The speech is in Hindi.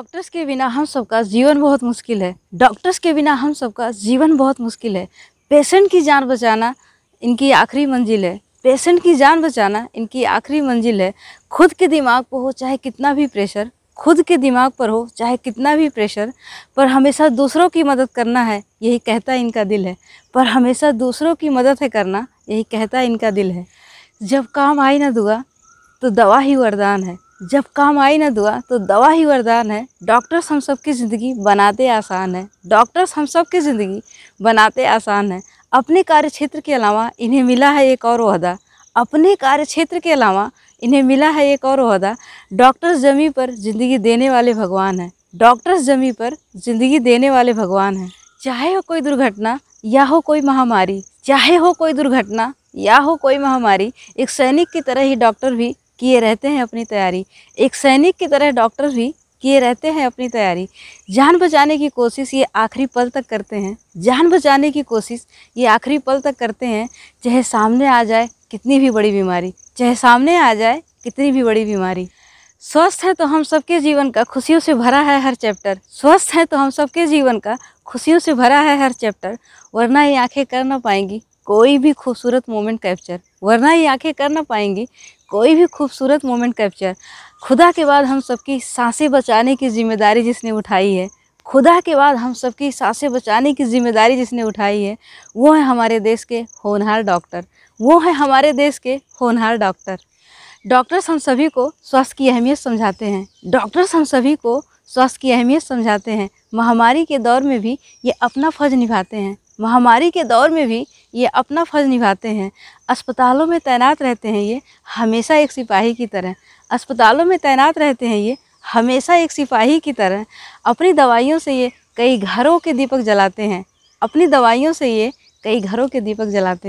डॉक्टर्स के बिना हम सबका जीवन बहुत मुश्किल है। डॉक्टर्स के बिना हम सबका जीवन बहुत मुश्किल है। पेशेंट की जान बचाना इनकी आखिरी मंजिल है। पेशेंट की जान बचाना इनकी आखिरी मंजिल है। खुद के दिमाग पर हो चाहे कितना भी प्रेशर खुद के दिमाग पर हो चाहे कितना भी प्रेशर पर हमेशा दूसरों की मदद करना है, यही कहता इनका दिल है। पर हमेशा दूसरों की मदद है करना, यही कहता इनका दिल है। जब काम आई ना दुआ तो दवा ही वरदान है। जब काम आई ना दुआ तो दवा ही वरदान है। डॉक्टर्स हम सबकी ज़िंदगी बनाते आसान है। डॉक्टर्स हम सब की ज़िंदगी बनाते आसान है। अपने कार्य क्षेत्र के अलावा इन्हें मिला है एक और वहदा अपने कार्य क्षेत्र के अलावा इन्हें मिला है एक और वहदा डॉक्टर्स जमी पर ज़िंदगी देने वाले भगवान हैं। डॉक्टर्स जमी पर ज़िंदगी देने वाले भगवान हैं। चाहे हो कोई दुर्घटना, या हो कोई महामारी, चाहे हो कोई दुर्घटना, या हो कोई महामारी, एक सैनिक की तरह ही डॉक्टर भी किए रहते हैं अपनी तैयारी। एक सैनिक की तरह डॉक्टर भी किए रहते हैं अपनी तैयारी। जान बचाने की कोशिश ये आखिरी पल तक करते हैं। जान बचाने की कोशिश ये आखिरी पल तक करते हैं, चाहे सामने आ जाए कितनी भी बड़ी बीमारी, चाहे सामने आ जाए कितनी भी बड़ी बीमारी। स्वस्थ है तो हम सबके जीवन का, खुशियों से भरा है हर चैप्टर। स्वस्थ है तो हम सबके जीवन का, खुशियों से भरा है हर चैप्टर, वरना ये आँखें कर ना पाएँगी। कोई भी खूबसूरत मोमेंट कैप्चर, वरना ये आँखें कर ना पाएँगी। कोई भी खूबसूरत मोमेंट कैप्चर, खुदा के बाद हम सबकी साँसें बचाने की ज़िम्मेदारी जिसने उठाई है, खुदा के बाद हम सबकी साँसें बचाने की ज़िम्मेदारी जिसने उठाई है, वो है हमारे देश के होनहार डॉक्टर, वो है हमारे देश के होनहार डॉक्टर। डॉक्टर्स हम सभी को स्वास्थ्य की अहमियत समझाते हैं, डॉक्टर्स हम सभी को स्वास्थ्य की अहमियत समझाते हैं, महामारी के दौर में भी ये अपना फ़र्ज़ निभाते हैं। महामारी के दौर में भी ये अपना फ़र्ज़ निभाते हैं। अस्पतालों में तैनात रहते हैं ये हमेशा एक सिपाही की तरह। अस्पतालों में तैनात रहते हैं ये हमेशा एक सिपाही की तरह। अपनी दवाइयों से ये कई घरों के दीपक जलाते हैं। अपनी दवाइयों से ये कई घरों के दीपक जलाते हैं।